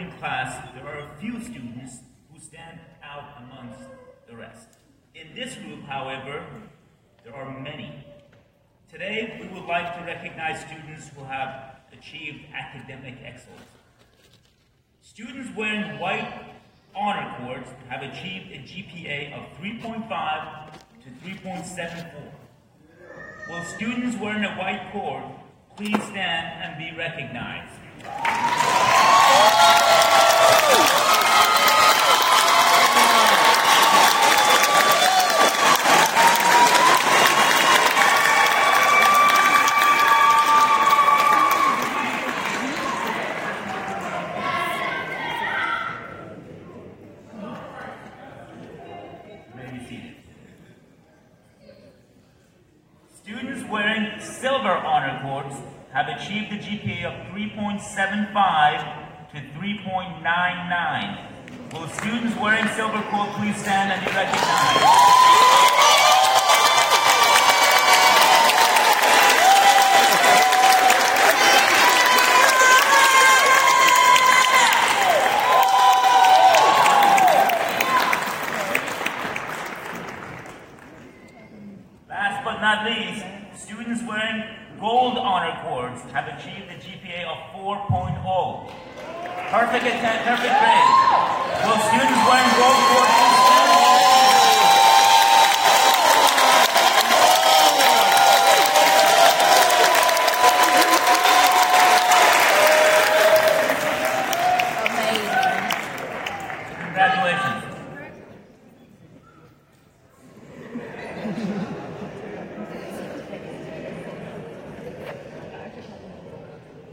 graduating class, there are a few students who stand out amongst the rest. In this group, however, there are many. Today, we would like to recognize students who have achieved academic excellence. Students wearing white honor cords have achieved a GPA of 3.5 to 3.74. Will students wearing a white cord please stand and be recognized? Students wearing silver honor cords have achieved a GPA of 3.75 to 3.99. Will students wearing silver cord please stand and be recognized? Last but not least, students wearing gold honor cords have achieved a GPA of 4.0. Perfect attempt, perfect grade. Will students wearing gold cords oh. Amazing. Congratulations.